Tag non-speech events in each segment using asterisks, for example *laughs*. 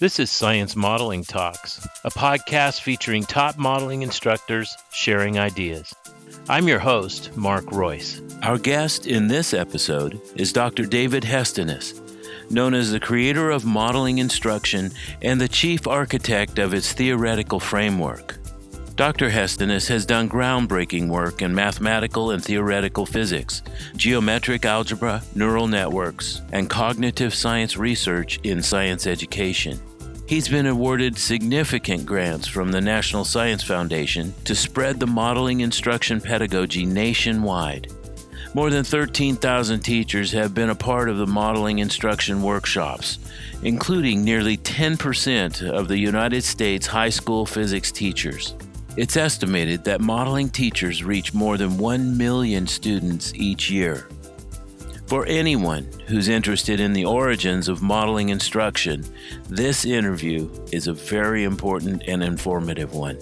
This is Science Modeling Talks, a podcast featuring top modeling instructors sharing ideas. I'm your host, Mark Royce. Our guest in this episode is Dr. David Hestenes, known as the creator of modeling instruction and the chief architect of its theoretical framework. Dr. Hestenes has done groundbreaking work in mathematical and theoretical physics, geometric algebra, neural networks, and cognitive science research in science education. He's been awarded significant grants from the National Science Foundation to spread the modeling instruction pedagogy nationwide. More than 13,000 teachers have been a part of the modeling instruction workshops, including nearly 10% of the United States high school physics teachers. It's estimated that modeling teachers reach more than 1 million students each year. For anyone who's interested in the origins of modeling instruction, this interview is a very important and informative one.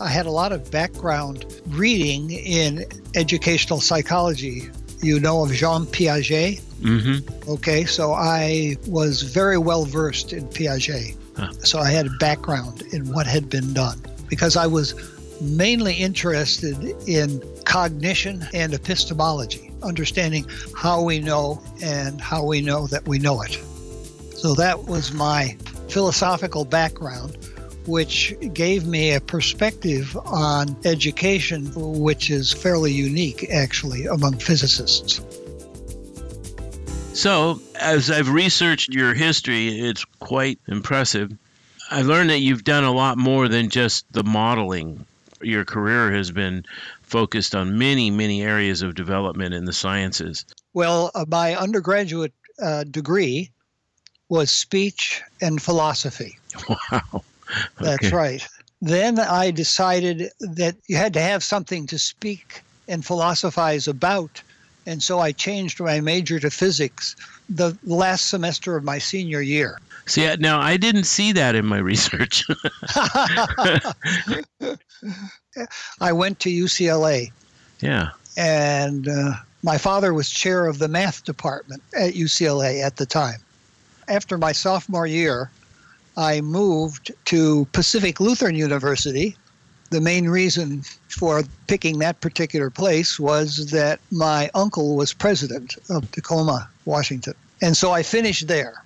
I had a lot of background reading in educational psychology. You know of Jean Piaget? Mm-hmm. Okay, so I was very well versed in Piaget. Huh. So I had a background in what had been done because I was mainly interested in cognition and epistemology, understanding how we know and how we know that we know it. So that was my philosophical background, which gave me a perspective on education, which is fairly unique actually among physicists. So, as I've researched your history, it's quite impressive. I learned that you've done a lot more than just the modeling. Your career has been focused on many, many areas of development in the sciences. Well, uh, my undergraduate uh, degree was speech and philosophy. *laughs* Wow. That's Okay. right. Then I decided that you had to have something to speak and philosophize about. And so I changed my major to physics the last semester of my senior year. See, I- now I didn't see that in my *laughs* research. I went to UCLA, yeah. and uh, my father was chair of the math department at UCLA at the time. After my sophomore year, I moved to Pacific Lutheran University. The main reason for picking that particular place was that my uncle was president of Tacoma, Washington. And so I finished there.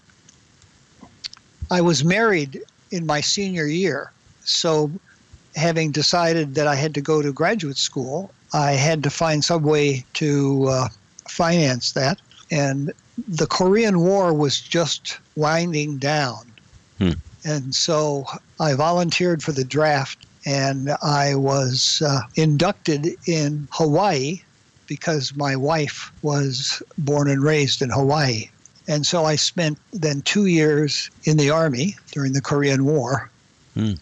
I was married in my senior year. So, having decided that I had to go to graduate school, I had to find some way to uh, finance that. And the Korean War was just winding down. Hmm. And so I volunteered for the draft and I was uh, inducted in Hawaii because my wife was born and raised in Hawaii. And so I spent then two years in the Army during the Korean War. Hmm.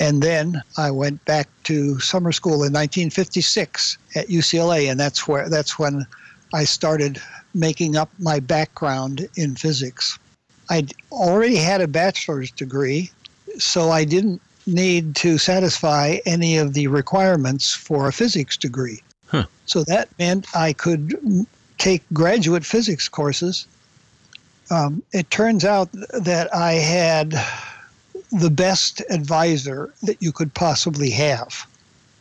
And then I went back to summer school in 1956 at UCLA, and that's where that's when I started making up my background in physics. I'd already had a bachelor's degree, so I didn't need to satisfy any of the requirements for a physics degree. Huh. So that meant I could mm, take graduate physics courses. Um, it turns out that I had the best advisor that you could possibly have.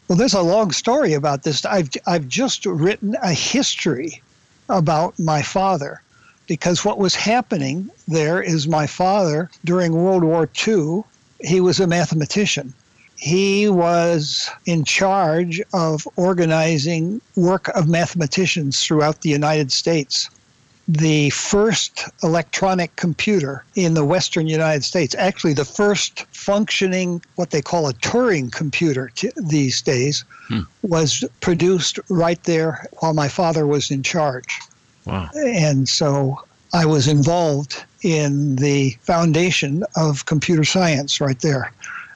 Well, there's a long story about this. I've, I've just written a history about my father because what was happening there is my father during World War II, he was a mathematician. He was in charge of organizing work of mathematicians throughout the United States the first electronic computer in the western United States, actually the first functioning, what they call a Turing computer t- these days, Hmm. was produced right there while my father was in charge. Wow. And so I was involved in the foundation of computer science right there.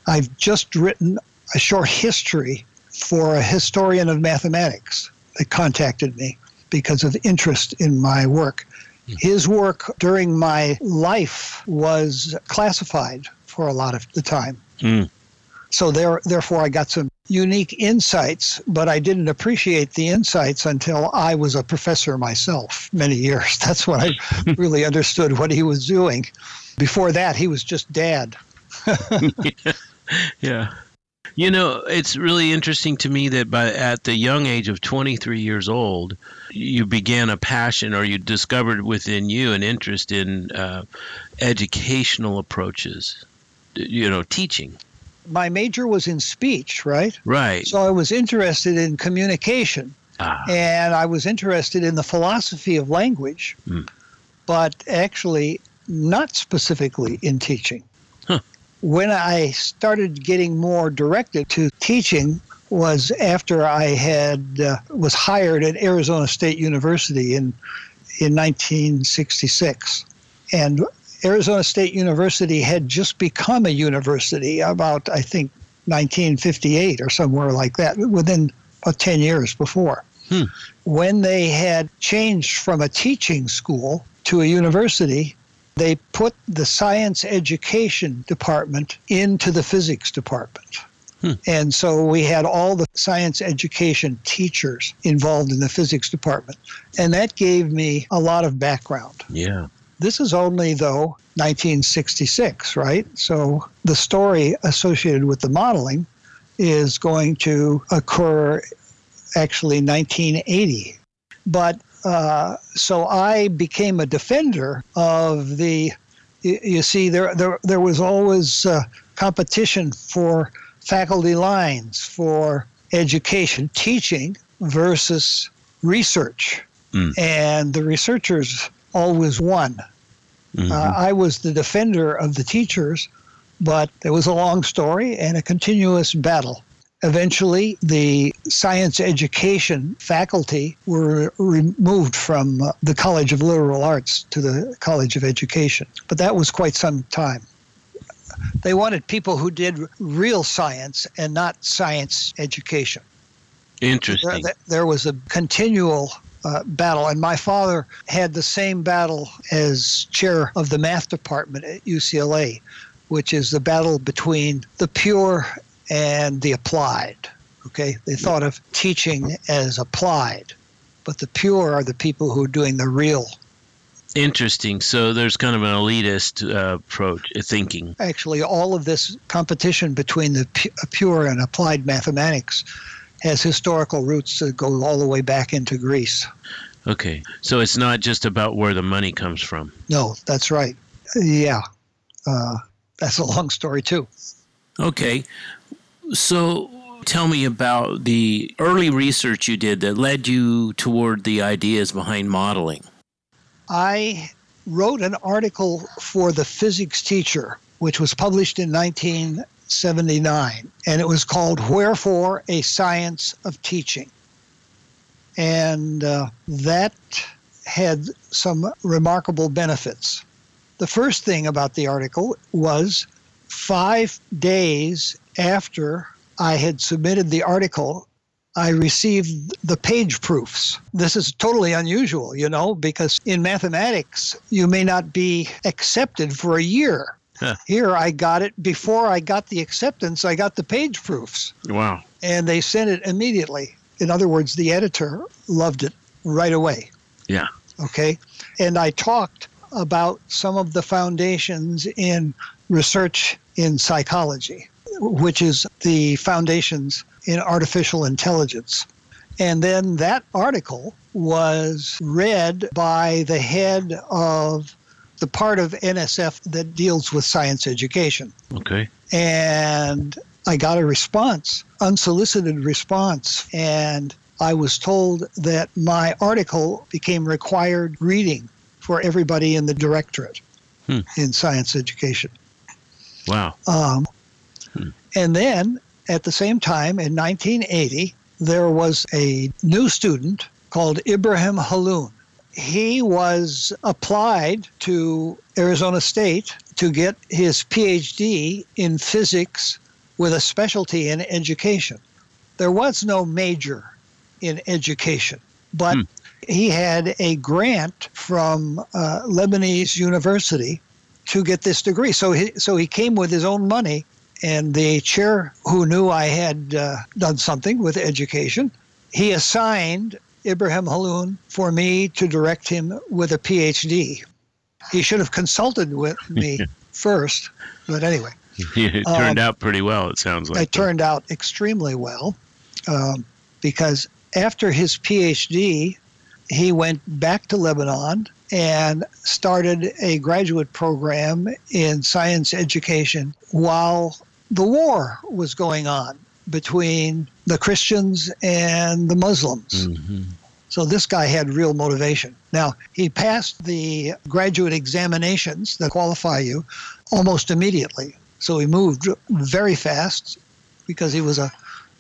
I've just written a short history for a historian of mathematics that contacted me because of interest in my work. His work during my life was classified for a lot of the time. Mm. So there, therefore, I got some unique insights, but I didn't appreciate the insights until I was a professor myself many years. *laughs* That's when I *laughs* really understood what he was doing. Before that, he was just dad. *laughs* yeah. You know, it's really interesting to me that by at the young age of 23 years old, you began a passion or you discovered within you an interest in uh, educational approaches, you know, teaching. My major was in speech, right? Right. So I was interested in communication. Ah. And I was interested in the philosophy of language, Mm. but actually not specifically in teaching. Huh. When I started getting more directed to teaching was after I had uh, was hired at Arizona State University in in 1966, and Arizona State University had just become a university about I think 1958 or somewhere like that, within about 10 years before. Hmm. When they had changed from a teaching school to a university, they put the science education department into the physics department. Hmm. And so we had all the science education teachers involved in the physics department. And that gave me a lot of background. Yeah. This is only, though, 1966, right? So the story associated with the modeling is going to occur actually 1980. But uh, so I became a defender of the. You, you see, there there there was always uh, competition for faculty lines for education, teaching versus research, Mm. and the researchers always won. Mhm. Uh, I was the defender of the teachers, but it was a long story and a continuous battle. Eventually, the science education faculty were removed from uh, the College of Liberal Arts to the College of Education, but that was quite some time. They wanted people who did real science and not science education. Interesting. there- there was a continual uh, battle, and my father had the same battle as chair of the math department at UCLA, which is the battle between the pure and the applied. Okay, they thought of teaching as applied, but the pure are the people who are doing the real. Interesting. So there's kind of an elitist uh, approach, uh, thinking. Actually, all of this competition between the pu- pure and applied mathematics has historical roots that go all the way back into Greece. Okay. So it's not just about where the money comes from. No, that's right. Yeah, uh, that's a long story too. Okay. So tell me about the early research you did that led you toward the ideas behind modeling. I wrote an article for the physics teacher, which was published in 1979, and it was called Wherefore a Science of Teaching. And uh, that had some remarkable benefits. The first thing about the article was five days after I had submitted the article, I received the page proofs. This is totally unusual, you know, because in mathematics, you may not be accepted for a year. Huh. Here, I got it before I got the acceptance, I got the page proofs, Wow. and they sent it immediately. In other words, the editor loved it right away. Yeah. Okay. And I talked about some of the foundations in research in psychology, which is the foundations in artificial intelligence. And then that article was read by the head of the part of NSF that deals with science education. Okay. And I got a response, unsolicited response, and I was told that my article became required reading for everybody in the directorate Hmm. in science education. Wow. Um, Hmm. And then at the same time, in 1980, there was a new student called Ibrahim Halloun. He was applied to Arizona State to get his PhD in physics with a specialty in education. There was no major in education, but Hmm. he had a grant from uh, Lebanese University to get this degree. So he, so he came with his own money, and the chair who knew I had uh, done something with education, he assigned Ibrahim Halloun for me to direct him with a PhD. He should have consulted with me *laughs* first, but anyway. *laughs* it turned um, out pretty well, it sounds like. It turned out extremely well um, because after his PhD, he went back to Lebanon and started a graduate program in science education while the war was going on between the Christians and the Muslims. Mm-hmm. So this guy had real motivation. Now, he passed the graduate examinations that qualify you almost immediately. So he moved very fast because he was a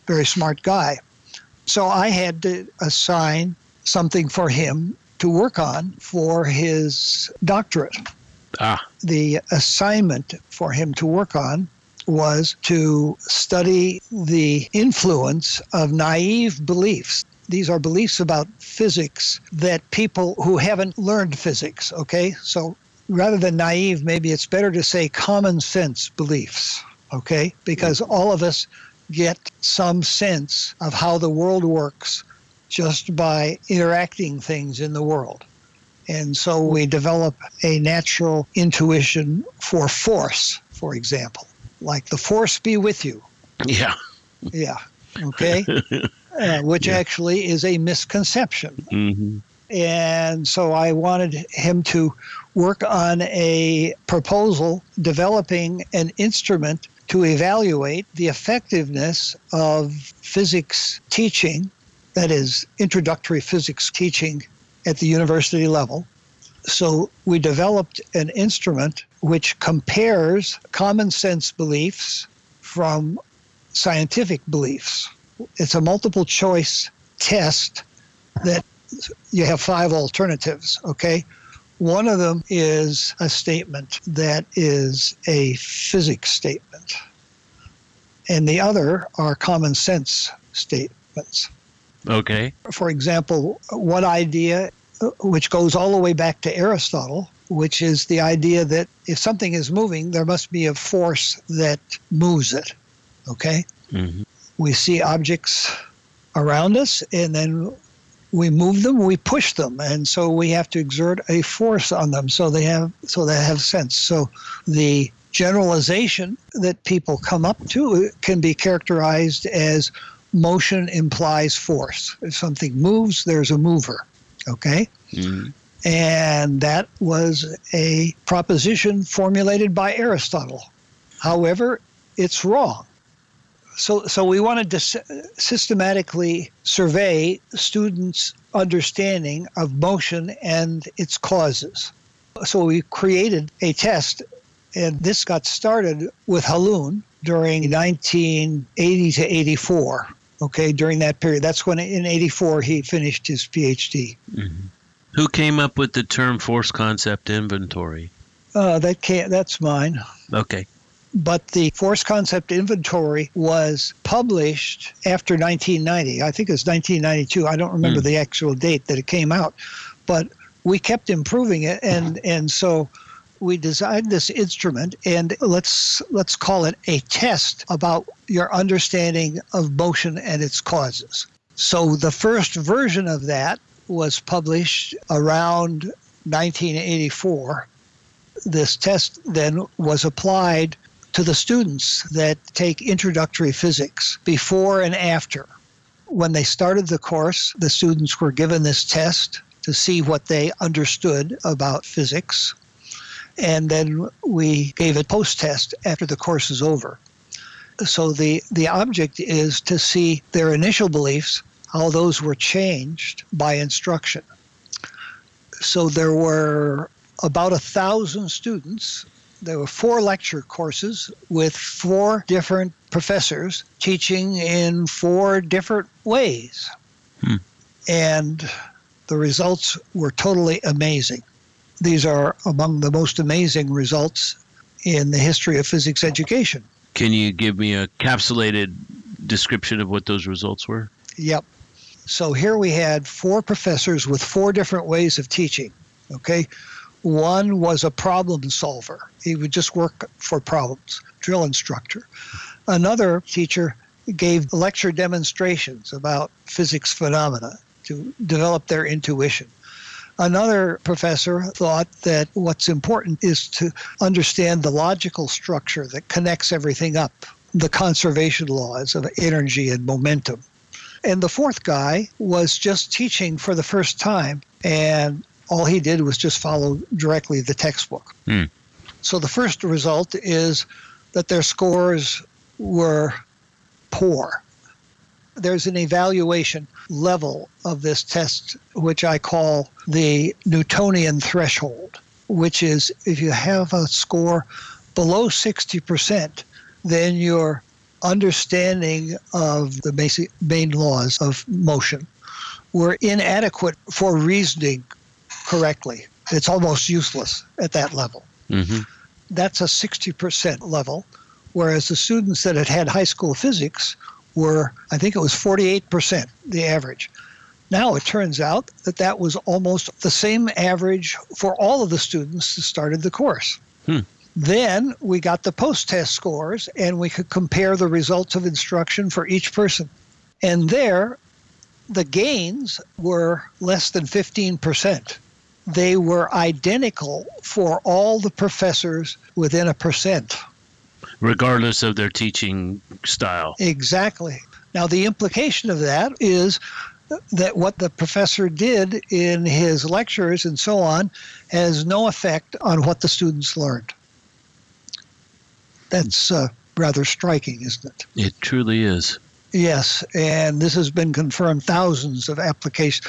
very smart guy. So I had to assign something for him to work on for his doctorate. Ah. The assignment for him to work on was to study the influence of naive beliefs these are beliefs about physics that people who haven't learned physics, okay? So rather than naive, maybe it's better to say common sense beliefs, okay? Because all of us get some sense of how the world works just by interacting things in the world. And so we develop a natural intuition for force, for example, like the force be with you. Yeah. Yeah. Okay. *laughs* uh, which yeah. actually is a misconception. Mm-hmm. And so I wanted him to work on a proposal developing an instrument to evaluate the effectiveness of physics teaching, that is, introductory physics teaching at the university level. So we developed an instrument which compares common sense beliefs from scientific beliefs it's a multiple choice test that you have five alternatives, okay? One of them is a statement that is a physics statement, and the other are common sense statements. Okay. For example, one idea which goes all the way back to Aristotle, which is the idea that if something is moving, there must be a force that moves it. Okay? Mm-hmm we see objects around us and then we move them we push them and so we have to exert a force on them so they have so they have sense so the generalization that people come up to can be characterized as motion implies force if something moves there's a mover okay mm-hmm. and that was a proposition formulated by aristotle however it's wrong so, so we wanted to systematically survey students' understanding of motion and its causes. So we created a test, and this got started with Halloun during 1980 to 84. Okay, during that period, that's when in 84 he finished his PhD. Mm-hmm. Who came up with the term force concept inventory? Uh, that can't, that's mine. Okay. But the force concept inventory was published after 1990. I think it was 1992. I don't remember mm. the actual date that it came out, but we kept improving it, and and so we designed this instrument and let's let's call it a test about your understanding of motion and its causes. So the first version of that was published around 1984. This test then was applied to the students that take introductory physics before and after. When they started the course, the students were given this test to see what they understood about physics. And then we gave a post test after the course is over. So the, the object is to see their initial beliefs, how those were changed by instruction. So there were about a thousand students there were four lecture courses with four different professors teaching in four different ways. Hmm. And the results were totally amazing. These are among the most amazing results in the history of physics education. Can you give me a capsulated description of what those results were? Yep. So here we had four professors with four different ways of teaching. Okay. One was a problem solver. He would just work for problems, drill instructor. Another teacher gave lecture demonstrations about physics phenomena to develop their intuition. Another professor thought that what's important is to understand the logical structure that connects everything up, the conservation laws of energy and momentum. And the fourth guy was just teaching for the first time, and all he did was just follow directly the textbook. Hmm. So the first result is that their scores were poor. There's an evaluation level of this test, which I call the Newtonian threshold, which is if you have a score below 60%, then your understanding of the basic main laws of motion were inadequate for reasoning correctly. It's almost useless at that level. Mm-hmm. That's a 60% level, whereas the students that had had high school physics were, I think it was 48%, the average. Now it turns out that that was almost the same average for all of the students that started the course. Hmm. Then we got the post test scores and we could compare the results of instruction for each person. And there, the gains were less than 15%. They were identical for all the professors within a percent. Regardless of their teaching style. Exactly. Now, the implication of that is that what the professor did in his lectures and so on has no effect on what the students learned. That's uh, rather striking, isn't it? It truly is. Yes, and this has been confirmed thousands of applications.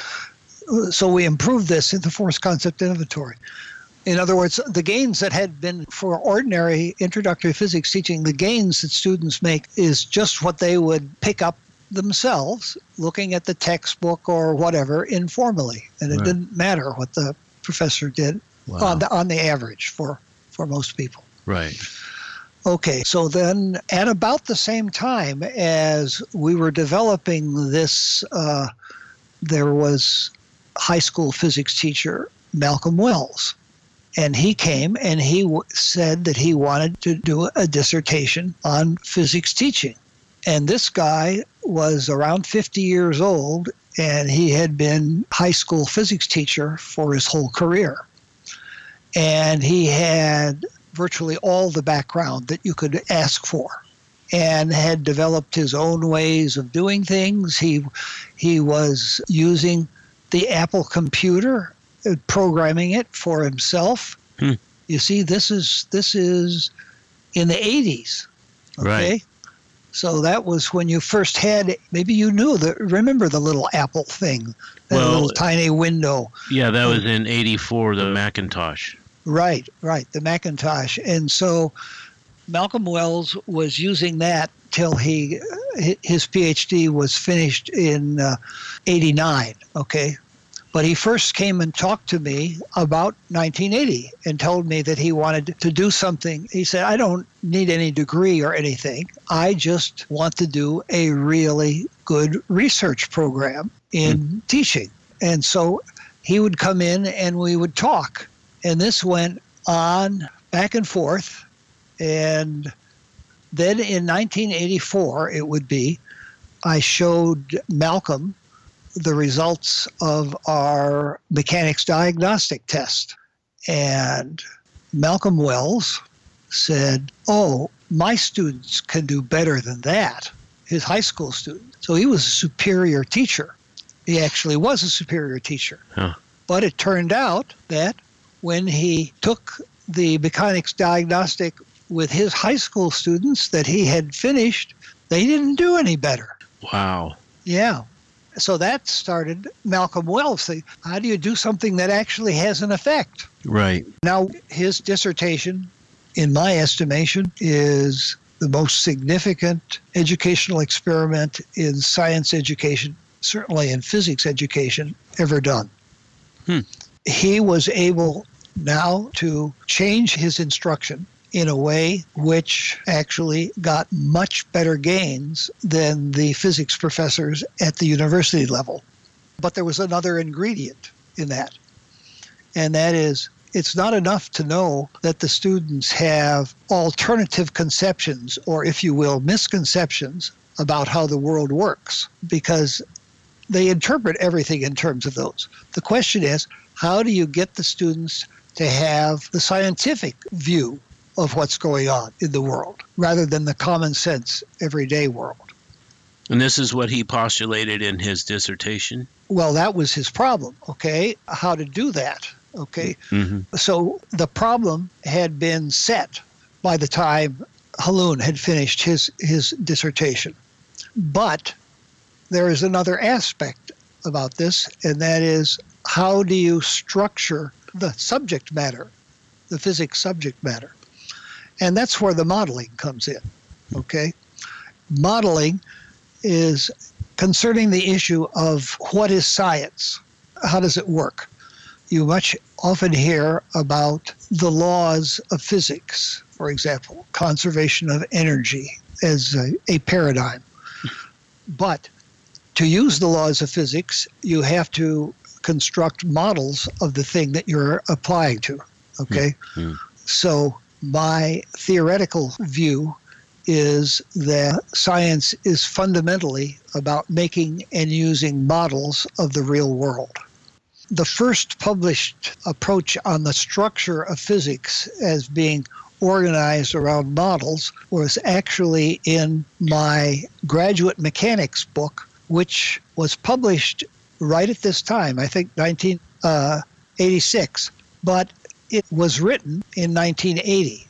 So we improved this in the force concept inventory. In other words, the gains that had been for ordinary introductory physics teaching, the gains that students make is just what they would pick up themselves looking at the textbook or whatever informally. And it Right. didn't matter what the professor did Wow. on, the, on the average for, for most people. Right. Okay, so then at about the same time as we were developing this, uh, there was high school physics teacher Malcolm Wells. And he came and he w- said that he wanted to do a dissertation on physics teaching. And this guy was around 50 years old and he had been high school physics teacher for his whole career. And he had virtually all the background that you could ask for and had developed his own ways of doing things. He he was using the Apple computer, programming it for himself. Hmm. You see, this is this is in the 80s. Okay. Right. So that was when you first had. Maybe you knew the. Remember the little Apple thing, that Well- little tiny window. Yeah, that was in 84, the Macintosh. Right, right, the Macintosh. And so Malcolm Wells was using that till he his PhD was finished in uh, 89, okay? But he first came and talked to me about 1980 and told me that he wanted to do something. He said, I don't need any degree or anything. I just want to do a really good research program in hmm. teaching. And so he would come in and we would talk. And this went on back and forth. And then in 1984, it would be, I showed Malcolm the results of our mechanics diagnostic test. And Malcolm Wells said, Oh, my students can do better than that. His high school student. So he was a superior teacher. He actually was a superior teacher. Huh. But it turned out that when he took the mechanics diagnostic with his high school students that he had finished, they didn't do any better. Wow. Yeah. So that started Malcolm Wells. How do you do something that actually has an effect? Right. Now, his dissertation, in my estimation, is the most significant educational experiment in science education, certainly in physics education, ever done. Hmm. He was able now to change his instruction in a way which actually got much better gains than the physics professors at the university level. But there was another ingredient in that, and that is it's not enough to know that the students have alternative conceptions, or if you will, misconceptions about how the world works, because they interpret everything in terms of those. The question is, how do you get the students to have the scientific view of what's going on in the world rather than the common sense everyday world? And this is what he postulated in his dissertation? Well, that was his problem, okay? How to do that, okay? Mm-hmm. So the problem had been set by the time Halloun had finished his, his dissertation. But there is another aspect about this, and that is how do you structure the subject matter, the physics subject matter? And that's where the modeling comes in, okay? Modeling is concerning the issue of what is science? How does it work? You much often hear about the laws of physics, for example, conservation of energy as a, a paradigm. But to use the laws of physics, you have to construct models of the thing that you're applying to. Okay? Mm-hmm. So, my theoretical view is that science is fundamentally about making and using models of the real world. The first published approach on the structure of physics as being organized around models was actually in my graduate mechanics book, which was published right at this time, I think 1986, uh, but it was written in 1980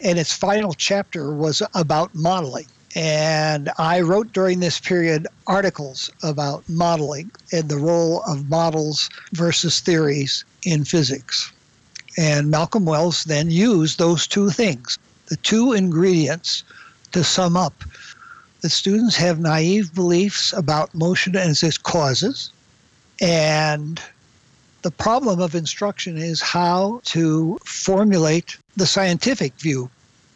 and its final chapter was about modeling. And I wrote during this period articles about modeling and the role of models versus theories in physics. And Malcolm Wells then used those two things, the two ingredients, to sum up that students have naive beliefs about motion as its causes. And the problem of instruction is how to formulate the scientific view.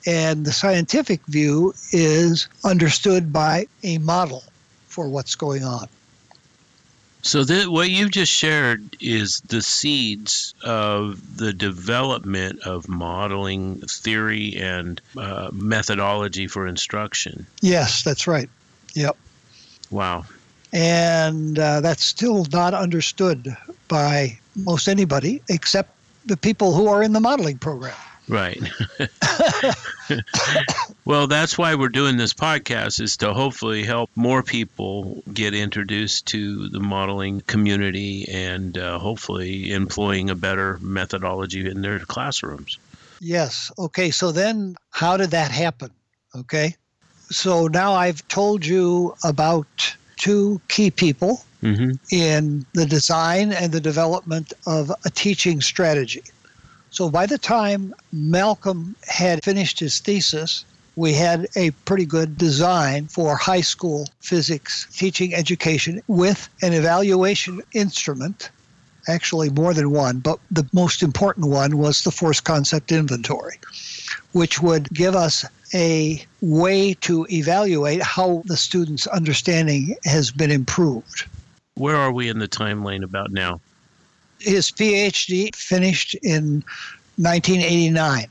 And the scientific view is understood by a model for what's going on. So that what you've just shared is the seeds of the development of modeling theory and uh, methodology for instruction. Yes, that's right. Yep. Wow. And uh, that's still not understood by most anybody except the people who are in the modeling program. Right. *laughs* well, that's why we're doing this podcast is to hopefully help more people get introduced to the modeling community and uh, hopefully employing a better methodology in their classrooms. Yes. Okay. So then how did that happen? Okay. So now I've told you about two key people mm-hmm. in the design and the development of a teaching strategy. So by the time Malcolm had finished his thesis, we had a pretty good design for high school physics teaching education with an evaluation instrument actually more than one, but the most important one was the force concept inventory, which would give us a way to evaluate how the student's understanding has been improved. Where are we in the timeline about now? his PhD finished in 1989.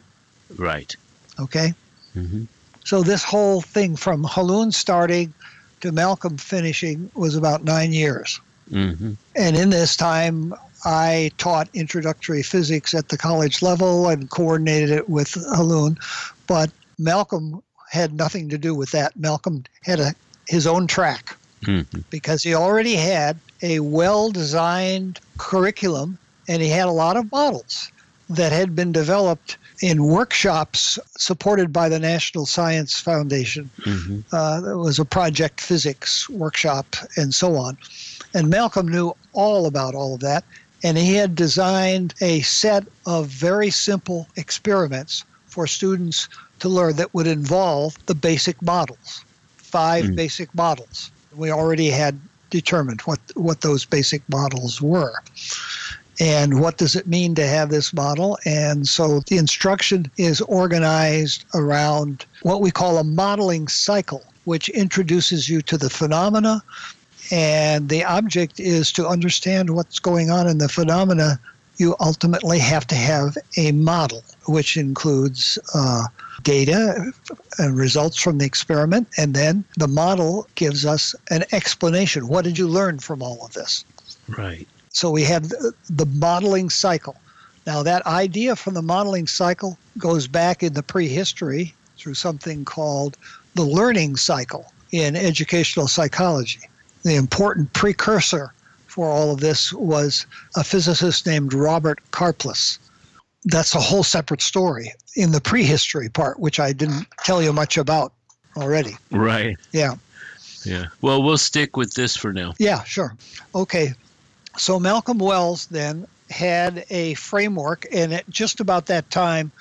Right. Okay. Mm-hmm. So this whole thing from Halloun starting to Malcolm finishing was about nine years. Mm-hmm. And in this time, I taught introductory physics at the college level and coordinated it with Halloun. But Malcolm had nothing to do with that. Malcolm had a, his own track mm-hmm. because he already had a well designed curriculum and he had a lot of models that had been developed in workshops supported by the National Science Foundation. Mm-hmm. Uh, there was a project physics workshop and so on. And Malcolm knew all about all of that. And he had designed a set of very simple experiments for students to learn that would involve the basic models, 5 mm. basic models. We already had determined what, what those basic models were. And what does it mean to have this model? And so the instruction is organized around what we call a modeling cycle, which introduces you to the phenomena. And the object is to understand what's going on in the phenomena you ultimately have to have a model, which includes uh, data and results from the experiment, and then the model gives us an explanation. What did you learn from all of this? Right. So we have the modeling cycle. Now, that idea from the modeling cycle goes back in the prehistory through something called the learning cycle in educational psychology. The important precursor for all of this was a physicist named Robert Karplus. That's a whole separate story in the prehistory part, which I didn't tell you much about already. Right. Yeah. Yeah. Well, we'll stick with this for now. Yeah, sure. Okay. So Malcolm Wells then had a framework, and at just about that time,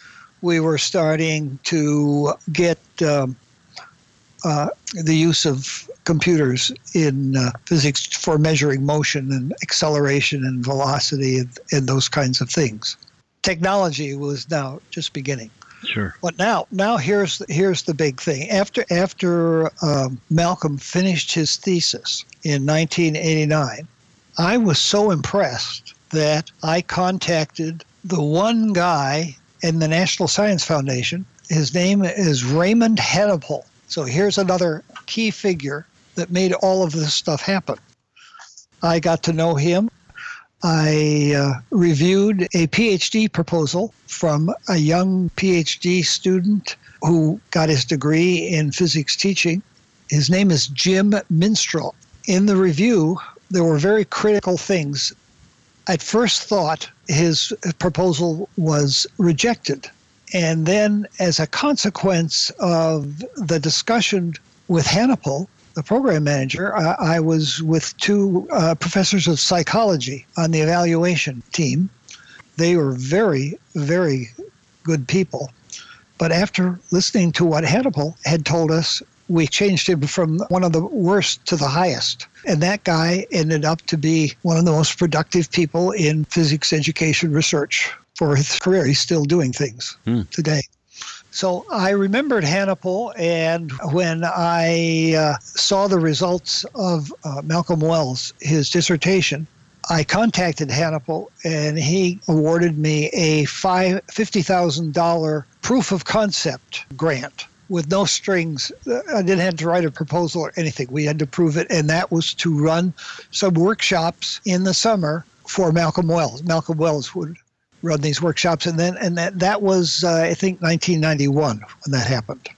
we were starting to get um, uh, the use of computers in uh, physics for measuring motion and acceleration and velocity and, and those kinds of things. Technology was now just beginning. Sure. But now, now here's here's the big thing. After after um, Malcolm finished his thesis in 1989, I was so impressed that I contacted the one guy in the National Science Foundation. His name is Raymond Hannapel. So here's another key figure that made all of this stuff happen. I got to know him. I uh, reviewed a PhD proposal from a young PhD student who got his degree in physics teaching. His name is Jim Minstrell. In the review, there were very critical things. At first thought, his proposal was rejected. And then, as a consequence of the discussion with Hannapel, the program manager, I, I was with two uh, professors of psychology on the evaluation team. They were very, very good people. But after listening to what Hannapel had told us, we changed him from one of the worst to the highest. And that guy ended up to be one of the most productive people in physics education research for his career. He's still doing things hmm. today. So I remembered Hannapel, and when I uh, saw the results of uh, Malcolm Wells, his dissertation, I contacted Hannapel, and he awarded me a $50,000 proof of concept grant with no strings. I didn't have to write a proposal or anything. We had to prove it, and that was to run some workshops in the summer for Malcolm Wells. Malcolm Wells would run these workshops, and then and that that was uh, I think 1991 when that happened.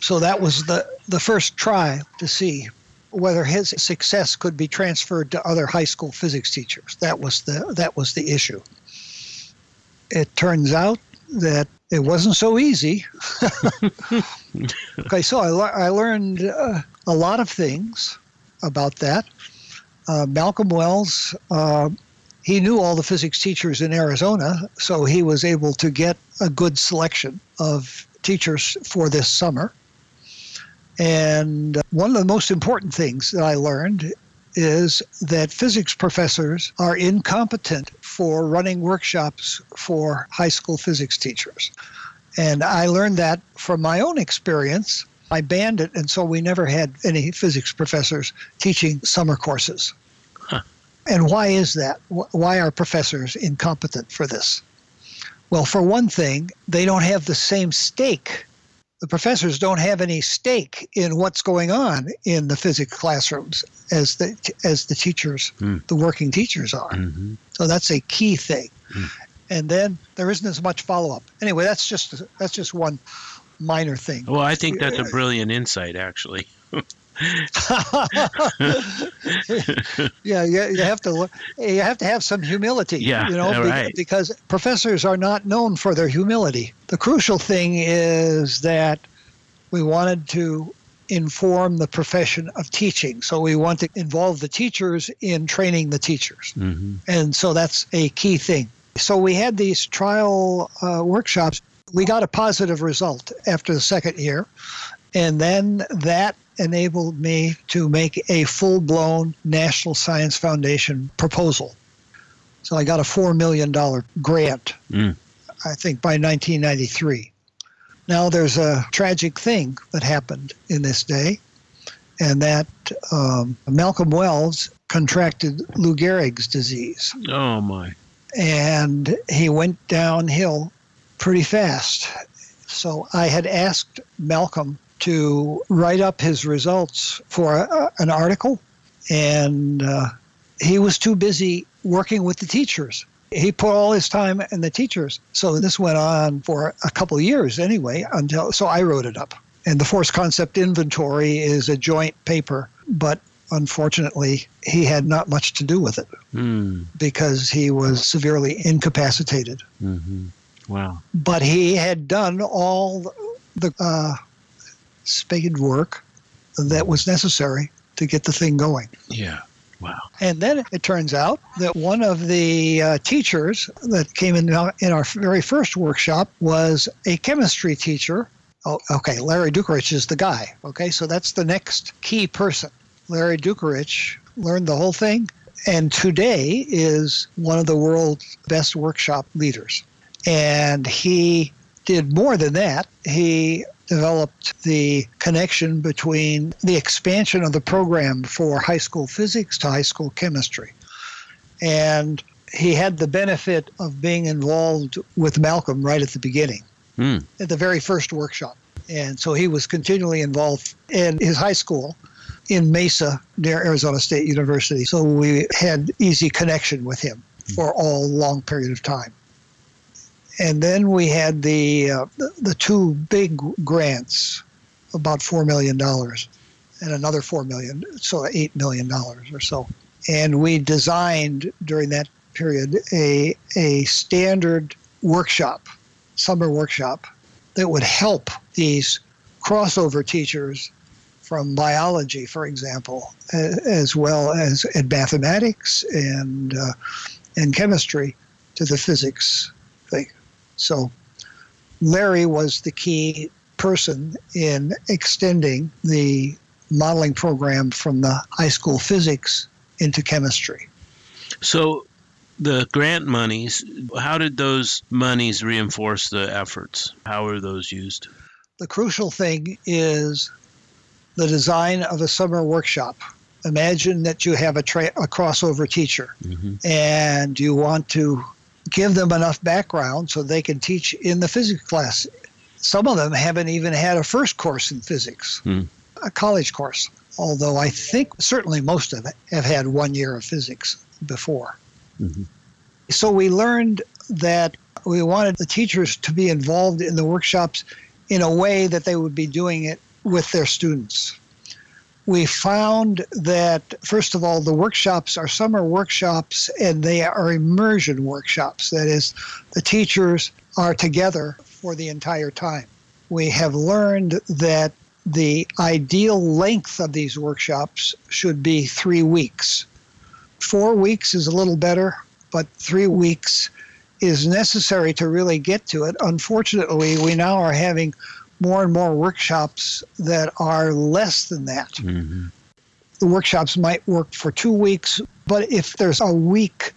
So that was the the first try to see whether his success could be transferred to other high school physics teachers. That was the that was the issue. It turns out that it wasn't so easy. *laughs* okay, so I, I learned uh, a lot of things about that. Uh, Malcolm Wells uh, he knew all the physics teachers in Arizona, so he was able to get a good selection of teachers for this summer. And uh, one of the most important things that I learned is that physics professors are incompetent for running workshops for high school physics teachers. And I learned that from my own experience. I banned it, and so we never had any physics professors teaching summer courses. And why is that? Why are professors incompetent for this? Well, for one thing, they don't have the same stake. The professors don't have any stake in what's going on in the physics classrooms as the as the teachers, mm. the working teachers are. Mm-hmm. So that's a key thing. Mm. And then there isn't as much follow up. Anyway, that's just that's just one minor thing. Well, I think that's a brilliant insight, actually. *laughs* yeah, you, you have to you have to have some humility. Yeah, you know, right. because professors are not known for their humility. The crucial thing is that we wanted to inform the profession of teaching. So we want to involve the teachers in training the teachers. Mm-hmm. And so that's a key thing. So we had these trial uh, workshops. We got a positive result after the second year. And then that enabled me to make a full blown National Science Foundation proposal. So I got a $4 million grant, mm. I think, by 1993. Now there's a tragic thing that happened in this day, and that um, Malcolm Wells contracted Lou Gehrig's disease. Oh, my. and he went downhill pretty fast. So I had asked Malcolm to write up his results for a, an article, and uh, he was too busy working with the teachers. He put all his time in the teachers. So this went on for a couple of years anyway until so I wrote it up. And the force concept inventory is a joint paper, but unfortunately he had not much to do with it Mm. because he was severely incapacitated. hmm Wow. But he had done all the uh, spade work that was necessary to get the thing going. Yeah. Wow. And then it turns out that one of the uh, teachers that came in our, in our very first workshop was a chemistry teacher. Oh, okay, Larry Dukerich is the guy. Okay, so that's the next key person. Larry Dukerich learned the whole thing and today is one of the world's best workshop leaders. And he did more than that. He developed the connection between the expansion of the program for high school physics to high school chemistry. And he had the benefit of being involved with Malcolm right at the beginning, Hmm. at the very first workshop. And so he was continually involved in his high school in Mesa near Arizona State University. So we had easy connection with him for all long period of time. And then we had the uh, the, two big grants, about four million dollars, and another four million, so eight million dollars or so. And we designed during that period a a standard workshop, summer workshop, that would help these crossover teachers from biology, for example, as well as in mathematics and uh, and chemistry to the physics thing. So Larry was the key person in extending the modeling program from the high school physics into chemistry. So the grant monies, how did those monies reinforce the efforts? How are those used? The crucial thing is the design of a summer workshop. Imagine that you have a, tra- a crossover teacher Mm-hmm. and you want to give them enough background so they can teach in the physics class. Some of them haven't even had a first course in physics, Hmm. a college course, although I think certainly most of it have had one year of physics before. Mhm. So we learned that we wanted the teachers to be involved in the workshops in a way that they would be doing it with their students we found that first of all the workshops are summer workshops and they are immersion workshops. That is the teachers are together for the entire time. We have learned that the ideal length of these workshops should be three weeks. Four weeks is a little better but three weeks is necessary to really get to it. Unfortunately we now are having more and more workshops that are less than that. Mm-hmm. The workshops might work for two weeks, but if there's a week,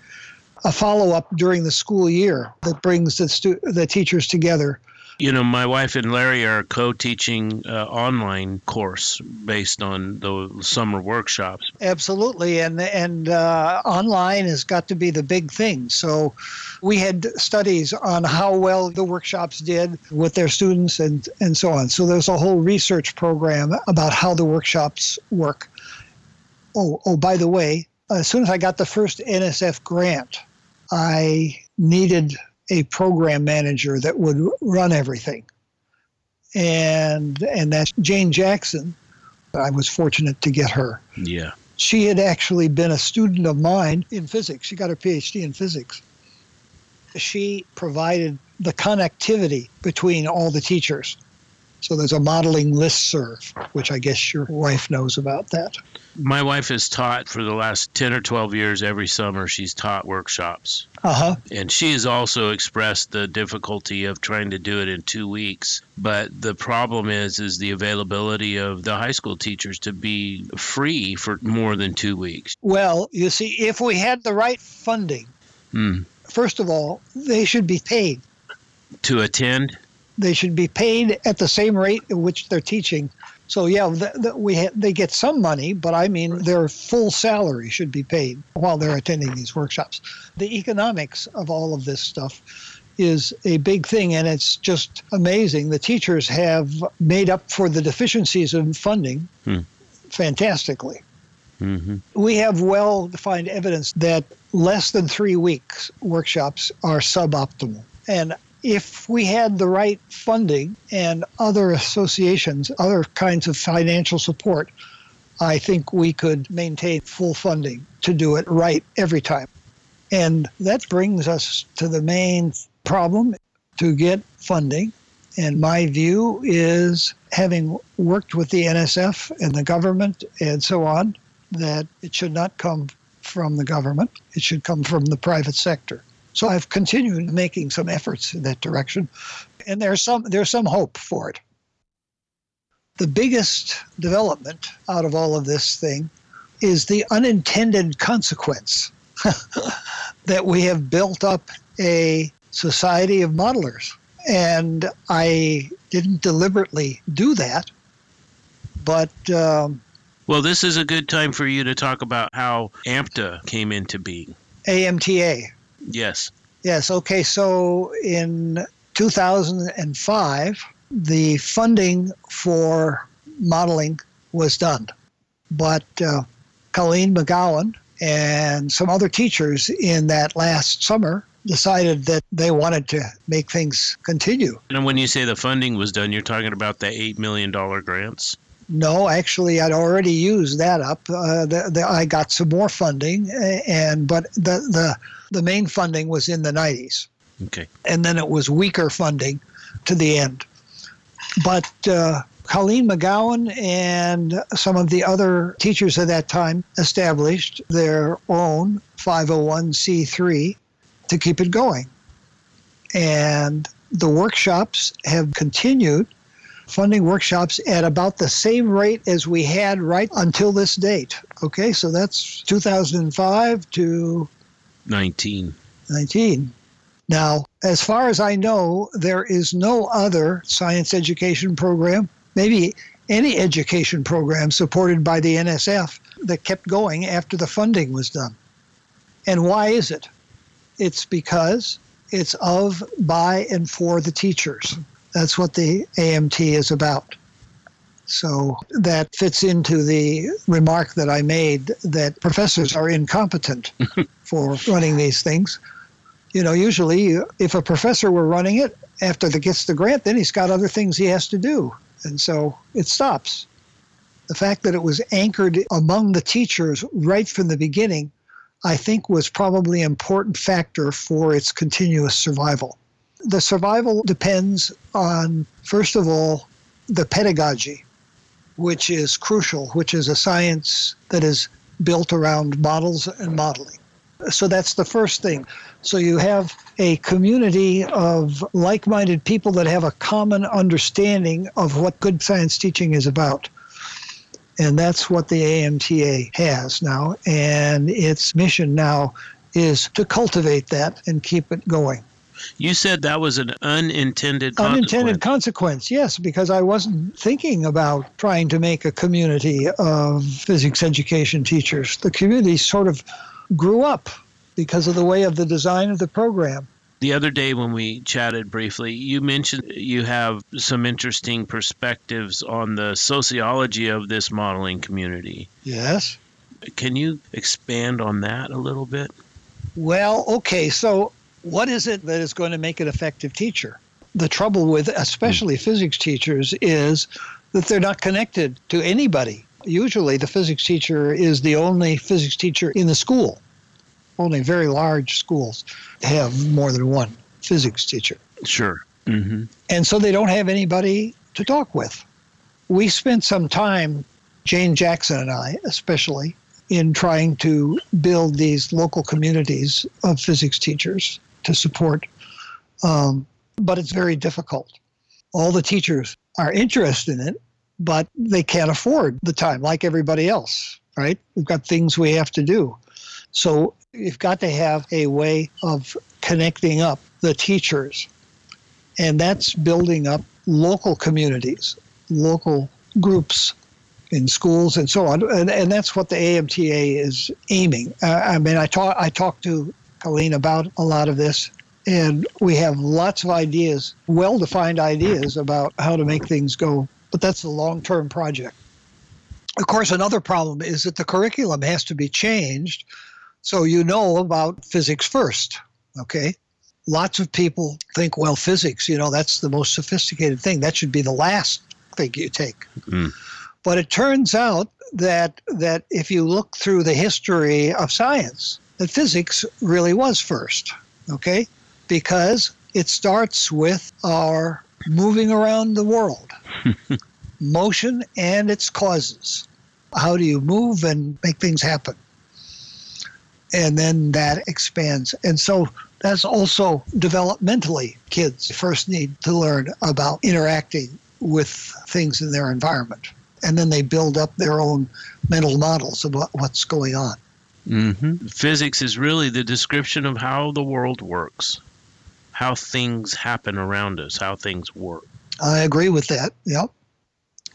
a follow up during the school year that brings the, stu- the teachers together, You know, my wife and Larry are co-teaching uh, online course based on the summer workshops. absolutely, and and uh, online has got to be the big thing. So, we had studies on how well the workshops did with their students and and so on. So there's a whole research program about how the workshops work. Oh, oh, by the way, as soon as I got the first NSF grant, I needed a program manager that would run everything. And and that's Jane Jackson. I was fortunate to get her. Yeah. She had actually been a student of mine in physics. She got her PhD in physics. She provided the connectivity between all the teachers. So there's a modeling list serve, which I guess your wife knows about that. My wife has taught for the last 10 or 12 years every summer. She's taught workshops. Uh huh. And she has also expressed the difficulty of trying to do it in two weeks. But the problem is, is the availability of the high school teachers to be free for more than two weeks. Well, you see, if we had the right funding, Hmm. first of all, they should be paid. To attend? They should be paid at the same rate at which they're teaching So yeah, the, the, we ha- they get some money, but I mean their full salary should be paid while they're attending these workshops. The economics of all of this stuff is a big thing, and it's just amazing. The teachers have made up for the deficiencies in funding hmm. fantastically. Mm-hmm. We have well defined evidence that less than three weeks workshops are suboptimal. And if we had the right funding and other associations, other kinds of financial support, I think we could maintain full funding to do it right every time. And that brings us to the main problem to get funding. And my view is having worked with the NSF and the government and so on, that it should not come from the government, it should come from the private sector. So I've continued making some efforts in that direction, and there's some there's some hope for it. The biggest development out of all of this thing is the unintended consequence *laughs* that we have built up a society of modelers. And I didn't deliberately do that, but. Um, well, this is a good time for you to talk about how AMTA came into being. AMTA. Yes. Yes. Okay. So in 2005, the funding for modeling was done. But uh, Colleen Megowan and some other teachers in that last summer decided that they wanted to make things continue. And when you say the funding was done, you're talking about the $8 million grants? No, actually, I'd already used that up. Uh, the, the, I got some more funding, and but the, the the main funding was in the 90s. Okay. And then it was weaker funding to the end. But uh, Colleen Megowan and some of the other teachers at that time established their own 501c3 to keep it going. And the workshops have continued funding workshops at about the same rate as we had right until this date. Okay, so that's 2005 to 19. 19. Now, as far as I know, there is no other science education program, maybe any education program supported by the NSF that kept going after the funding was done. And why is it? It's because it's of, by, and for the teachers. That's what the AMT is about. So that fits into the remark that I made that professors are incompetent *laughs* for running these things. You know, usually if a professor were running it after the gets the grant, then he's got other things he has to do. And so it stops. The fact that it was anchored among the teachers right from the beginning, I think was probably an important factor for its continuous survival. The survival depends on, first of all, the pedagogy which is crucial, which is a science that is built around models and modeling. So that's the first thing. So you have a community of like minded people that have a common understanding of what good science teaching is about. And that's what the AMTA has now. And its mission now is to cultivate that and keep it going. You said that was an unintended unintended consequence. Yes, because I wasn't thinking about trying to make a community of physics education teachers. The community sort of grew up because of the way of the design of the program. The other day when we chatted briefly, you mentioned you have some interesting perspectives on the sociology of this modeling community. Yes. Can you expand on that a little bit? Well, okay. So what is it that is going to make an effective teacher? The trouble with especially physics teachers is that they're not connected to anybody. Usually, the physics teacher is the only physics teacher in the school. Only very large schools have more than one physics teacher. Sure. Mm-hmm. And so they don't have anybody to talk with. We spent some time, Jane Jackson and I especially, in trying to build these local communities of physics teachers to support. Um, but it's very difficult. All the teachers are interested in it, but they can't afford the time like everybody else, right? We've got things we have to do. So you've got to have a way of connecting up the teachers. And that's building up local communities, local groups in schools and so on. And, and that's what the AMTA is aiming. Uh, I mean, I, talk, I talked to Colleen about a lot of this, and we have lots of ideas, well defined ideas about how to make things go. But that's a long term project. Of course, another problem is that the curriculum has to be changed so you know about physics first, okay? Lots of people think, well, physics, you know, that's the most sophisticated thing. That should be the last thing you take. Mm. But it turns out that that if you look through the history of science, that physics really was first, okay? Because it starts with our moving around the world, *laughs* motion and its causes. How do you move and make things happen? And then that expands. And so that's also developmentally kids first need to learn about interacting with things in their environment. And then they build up their own mental models about what's going on. Mm-hmm. Physics is really the description of how the world works, how things happen around us, how things work. I agree with that. Yep.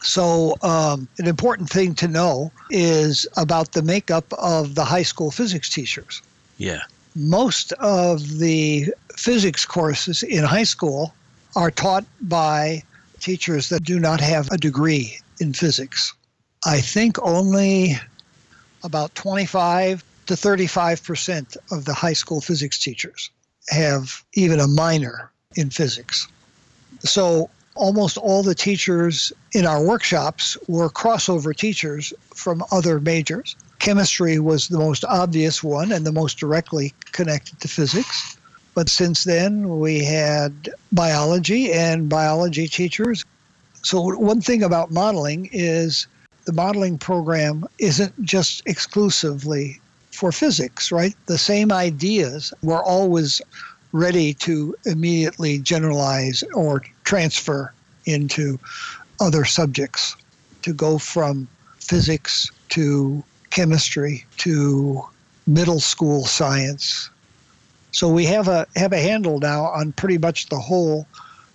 So, um, an important thing to know is about the makeup of the high school physics teachers. Yeah. Most of the physics courses in high school are taught by teachers that do not have a degree in physics. I think only about 25 to 35 percent of the high school physics teachers have even a minor in physics. So almost all the teachers in our workshops were crossover teachers from other majors. Chemistry was the most obvious one and the most directly connected to physics. But since then, we had biology and biology teachers. So, one thing about modeling is the modeling program isn't just exclusively for physics, right? The same ideas were always ready to immediately generalize or transfer into other subjects, to go from physics to chemistry to middle school science. So we have a have a handle now on pretty much the whole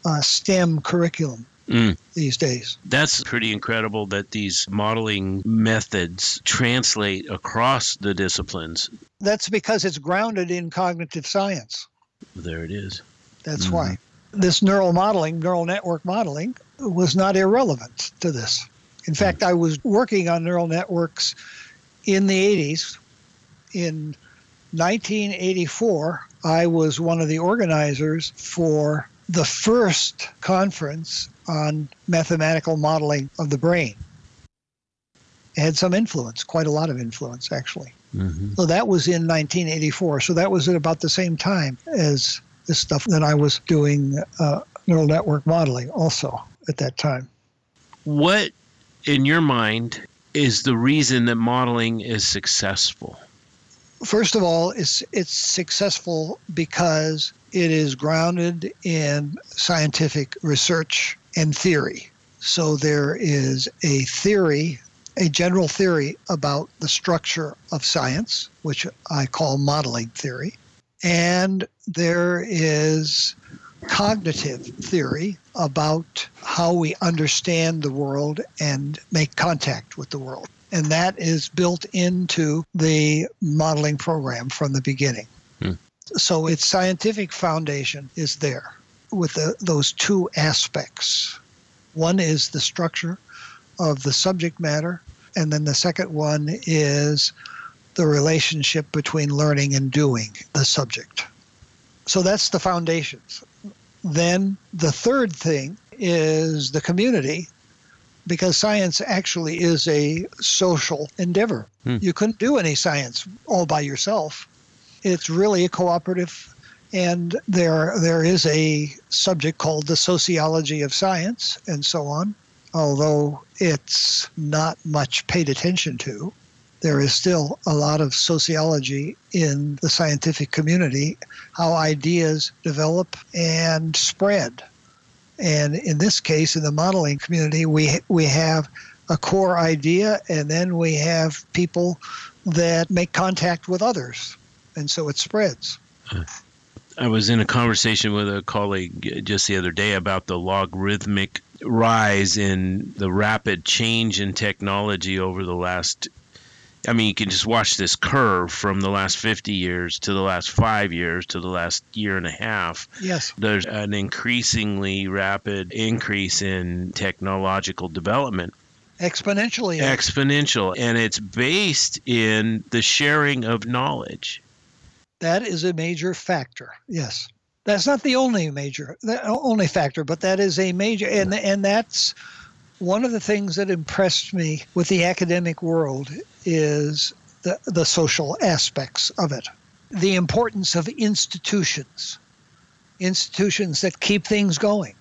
uh, STEM curriculum. Mm. These days. That's pretty incredible that these modeling methods translate across the disciplines. That's because it's grounded in cognitive science. There it is. That's mm-hmm. why. This neural modeling, neural network modeling, was not irrelevant to this. In fact, I was working on neural networks in the 80s. In 1984, I was one of the organizers for the first conference on mathematical modeling of the brain. It had some influence, quite a lot of influence, actually. Mm-hmm. So that was in 1984. So that was at about the same time as this stuff that I was doing uh, neural network modeling also at that time. What, in your mind, is the reason that modeling is successful? First of all, it's it's successful because it is grounded in scientific research and theory. So there is a theory a general theory about the structure of science, which I call modeling theory. And there is cognitive theory about how we understand the world and make contact with the world. And that is built into the modeling program from the beginning. Hmm. So its scientific foundation is there with the, those two aspects. One is the structure of the subject matter, and then the second one is the relationship between learning and doing the subject. So that's the foundations. Then the third thing is the community, because science actually is a social endeavor. Hmm. You couldn't do any science all by yourself. It's really a cooperative, and there there is a subject called the sociology of science, and so on although it's not much paid attention to, there is still a lot of sociology in the scientific community, how ideas develop and spread. And in this case, in the modeling community, we, we have a core idea, and then we have people that make contact with others. And so it spreads. Hmm. I was in a conversation with a colleague just the other day about the logarithmic rise in the rapid change in technology over the last I mean, you can just watch this curve from the last 50 years to the last five years to the last year and a half. Yes. There's an increasingly rapid increase in technological development. Exponentially. Exponential. And it's based in the sharing of knowledge. That is a major factor. Yes. That's not the only major, the only factor, but that is a major, and and that's one of the things that impressed me with the academic world is the the social aspects of it, the importance of institutions, institutions that keep things going,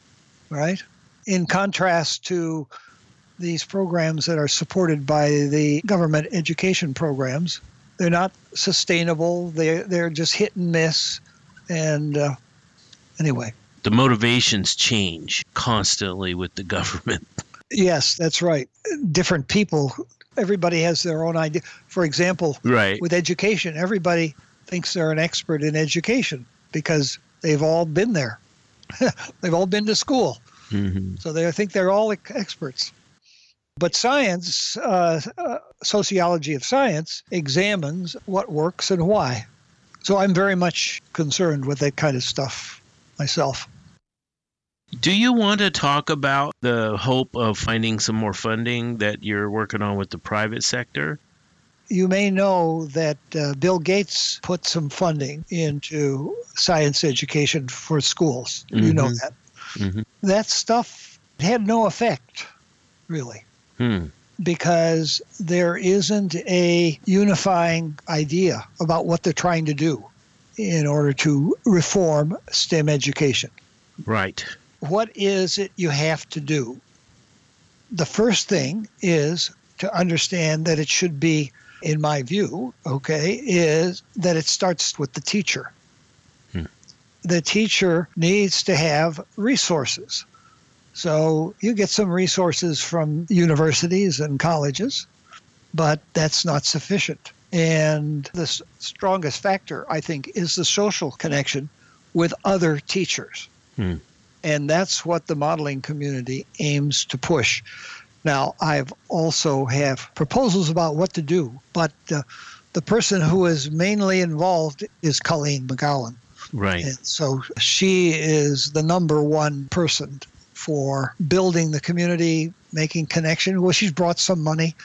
right? In contrast to these programs that are supported by the government education programs, they're not sustainable. They they're just hit and miss, and uh, anyway. The motivations change constantly with the government. Yes, that's right. Different people, everybody has their own idea. For example, right. with education, everybody thinks they're an expert in education because they've all been there. *laughs* they've all been to school. Mm-hmm. So they think they're all experts. But science, uh, uh, sociology of science, examines what works and why. So I'm very much concerned with that kind of stuff myself. Do you want to talk about the hope of finding some more funding that you're working on with the private sector? You may know that uh, Bill Gates put some funding into science education for schools. Mm-hmm. You know mm-hmm. that. Mm-hmm. That stuff had no effect, really. Hmm. Because there isn't a unifying idea about what they're trying to do in order to reform STEM education. Right. What is it you have to do? The first thing is to understand that it should be, in my view, okay, is that it starts with the teacher. Hmm. The teacher needs to have resources. So you get some resources from universities and colleges, but that's not sufficient. And the strongest factor, I think, is the social connection with other teachers. Hmm. And that's what the modeling community aims to push. Now, I've also have proposals about what to do, but uh, the person who is mainly involved is Colleen Megowan. Right. And so she is the number one person for building the community, making connection. Well, she's brought some money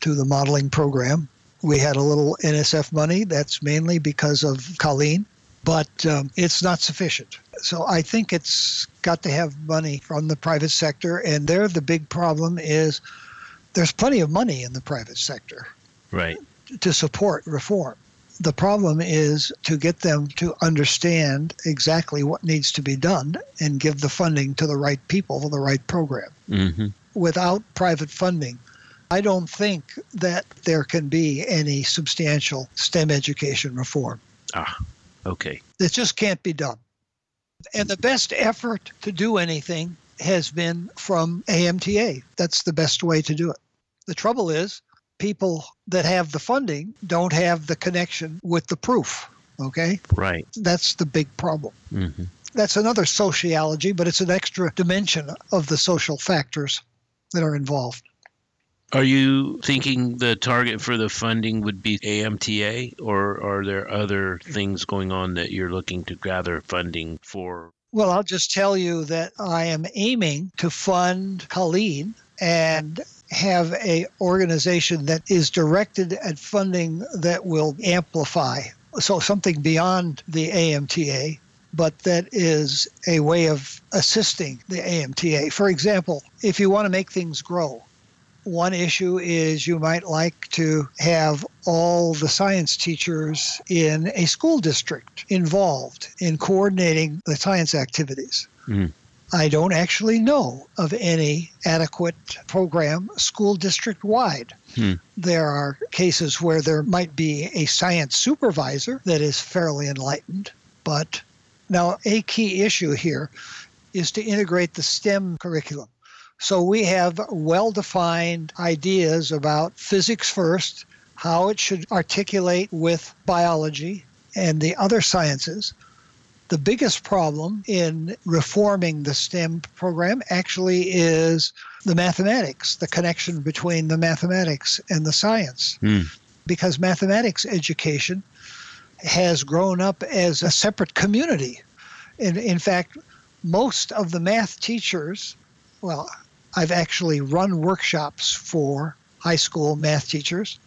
to the modeling program we had a little NSF money. That's mainly because of Colleen, but um, it's not sufficient. So I think it's got to have money from the private sector. And there, the big problem is there's plenty of money in the private sector. Right. To support reform. The problem is to get them to understand exactly what needs to be done and give the funding to the right people for the right program. Mm-hmm. Without private funding, I don't think that there can be any substantial STEM education reform. Ah, okay. It just can't be done. And the best effort to do anything has been from AMTA. That's the best way to do it. The trouble is, people that have the funding don't have the connection with the proof. Okay? Right. That's the big problem. Mm-hmm. That's another sociology, but it's an extra dimension of the social factors that are involved. Are you thinking the target for the funding would be AMTA, or are there other things going on that you're looking to gather funding for? Well, I'll just tell you that I am aiming to fund Colleen and have a organization that is directed at funding that will amplify so something beyond the AMTA but that is a way of assisting the AMTA. For example, if you want to make things grow, one issue is you might like to have all the science teachers in a school district involved in coordinating the science activities. Mm. I don't actually know of any adequate program school district wide. Hmm. There are cases where there might be a science supervisor that is fairly enlightened, but now a key issue here is to integrate the STEM curriculum. So we have well defined ideas about physics first, how it should articulate with biology and the other sciences. The biggest problem in reforming the STEM program actually is the mathematics, the connection between the mathematics and the science. Hmm. Because mathematics education has grown up as a separate community. In, in fact, most of the math teachers, well, I've actually run workshops for high school math teachers,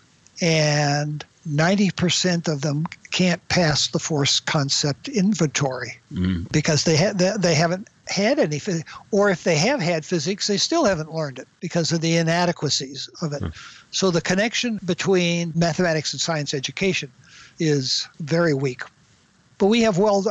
and 90% of them can't pass the force concept inventory Mm. because they, ha- they, they haven't had any or if they have had physics they still haven't learned it because of the inadequacies of it. So the connection between mathematics and science education is very weak. But we have well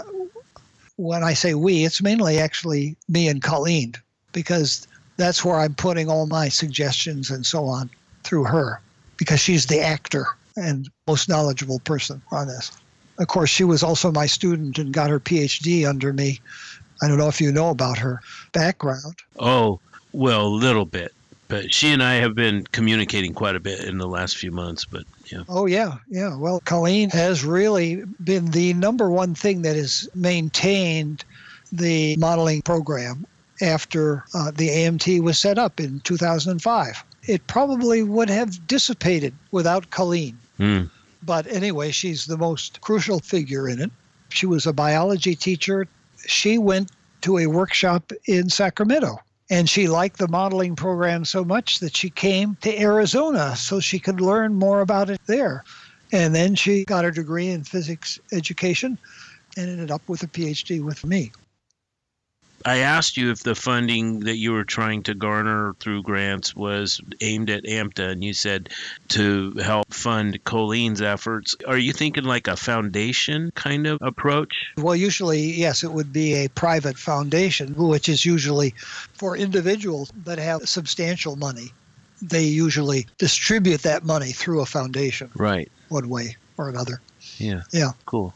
when i say we it's mainly actually me and colleen because that's where i'm putting all my suggestions and so on through her because she's the actor and most knowledgeable person on this of course she was also my student and got her phd under me I don't know if you know about her background. Oh, well, a little bit. But she and I have been communicating quite a bit in the last few months. But yeah. Oh, yeah, yeah. Well, Colleen has really been the number one thing that has maintained the modeling program after uh, the AMT was set up in 2005. It probably would have dissipated without Colleen. Hmm. But anyway, she's the most crucial figure in it. She was a biology teacher. She went to a workshop in Sacramento and she liked the modeling program so much that she came to Arizona so she could learn more about it there. And then she got her degree in physics education and ended up with a PhD with me. I asked you if the funding that you were trying to garner through grants was aimed at AMTA, and you said to help fund Colleen's efforts. Are you thinking like a foundation kind of approach? Well, usually, yes, it would be a private foundation, which is usually for individuals that have substantial money. They usually distribute that money through a foundation, Right. one way or another. Yeah. Yeah. Cool.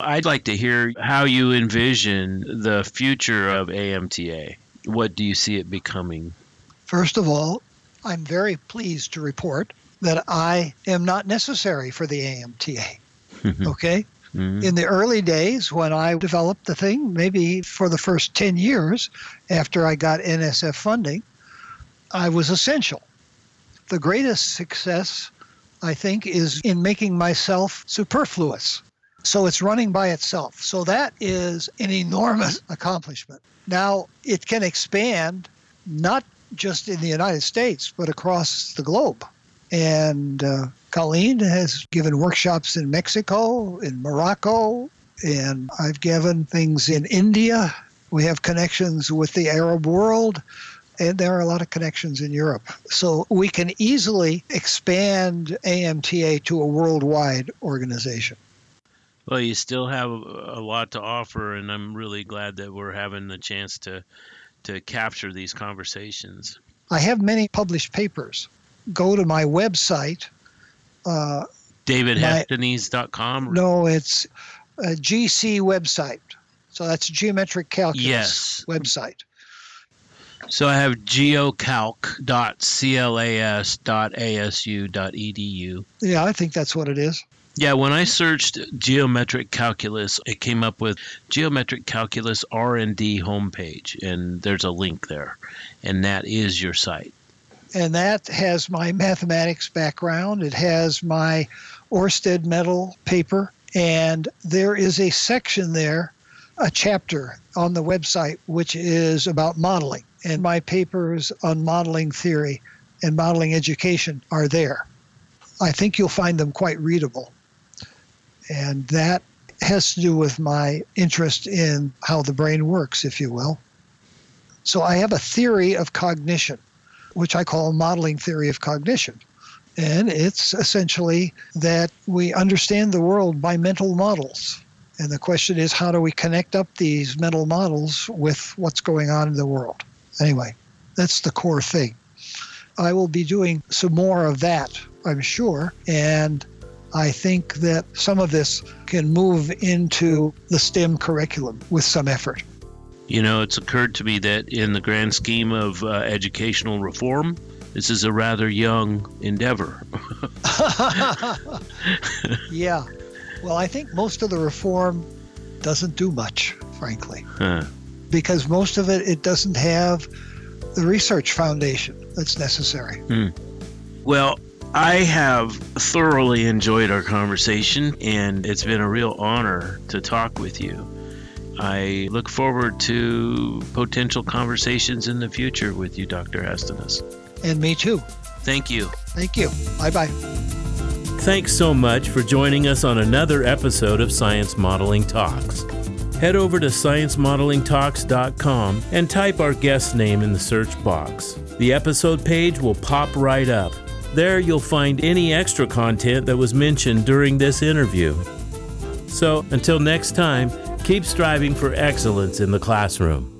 I'd like to hear how you envision the future of AMTA. What do you see it becoming? First of all, I'm very pleased to report that I am not necessary for the AMTA. *laughs* Okay? Mhm. In the early days when I developed the thing, maybe for the first 10 years after I got NSF funding, I was essential. The greatest success, I think, is in making myself superfluous. So it's running by itself. So that is an enormous *laughs* accomplishment. Now it can expand not just in the United States, but across the globe. And uh, Colleen has given workshops in Mexico, in Morocco, and I've given things in India. We have connections with the Arab world, and there are a lot of connections in Europe. So we can easily expand AMTA to a worldwide organization. Well, you still have a lot to offer, and I'm really glad that we're having the chance to to capture these conversations. I have many published papers. Go to my website. Uh, no, it's a GC website. So that's geometric calculus Yes. website. So I have geocalc.clas.asu.edu. Yeah, I think that's what it is. Yeah, when I searched geometric calculus, it came up with geometric calculus R&D homepage, and there's a link there, and that is your site. And that has my mathematics background. It has my Oersted medal paper. And there is a section there, a chapter on the website, which is about modeling. And my papers on modeling theory and modeling education are there. I think you'll find them quite readable. And that has to do with my interest in how the brain works, if you will. So I have a theory of cognition which I call modeling theory of cognition. And it's essentially that we understand the world by mental models. And the question is, how do we connect up these mental models with what's going on in the world? Anyway, that's the core thing. I will be doing some more of that, I'm sure. And I think that some of this can move into the STEM curriculum with some effort. You know, it's occurred to me that in the grand scheme of uh, educational reform, this is a rather young endeavor. *laughs* yeah. Well, I think most of the reform doesn't do much, frankly. Huh. Because most of it, it doesn't have the research foundation that's necessary. Hmm. Well, I have thoroughly enjoyed our conversation, and it's been a real honor to talk with you. I look forward to potential conversations in the future with you, Dr. Hestenes. And me too. Thank you. Thank you. Bye bye. Thanks so much for joining us on another episode of Science Modeling Talks. Head over to sciencemodelingtalks.com and type our guest name in the search box. The episode page will pop right up. There you'll find any extra content that was mentioned during this interview. So, until next time, keep striving for excellence in the classroom.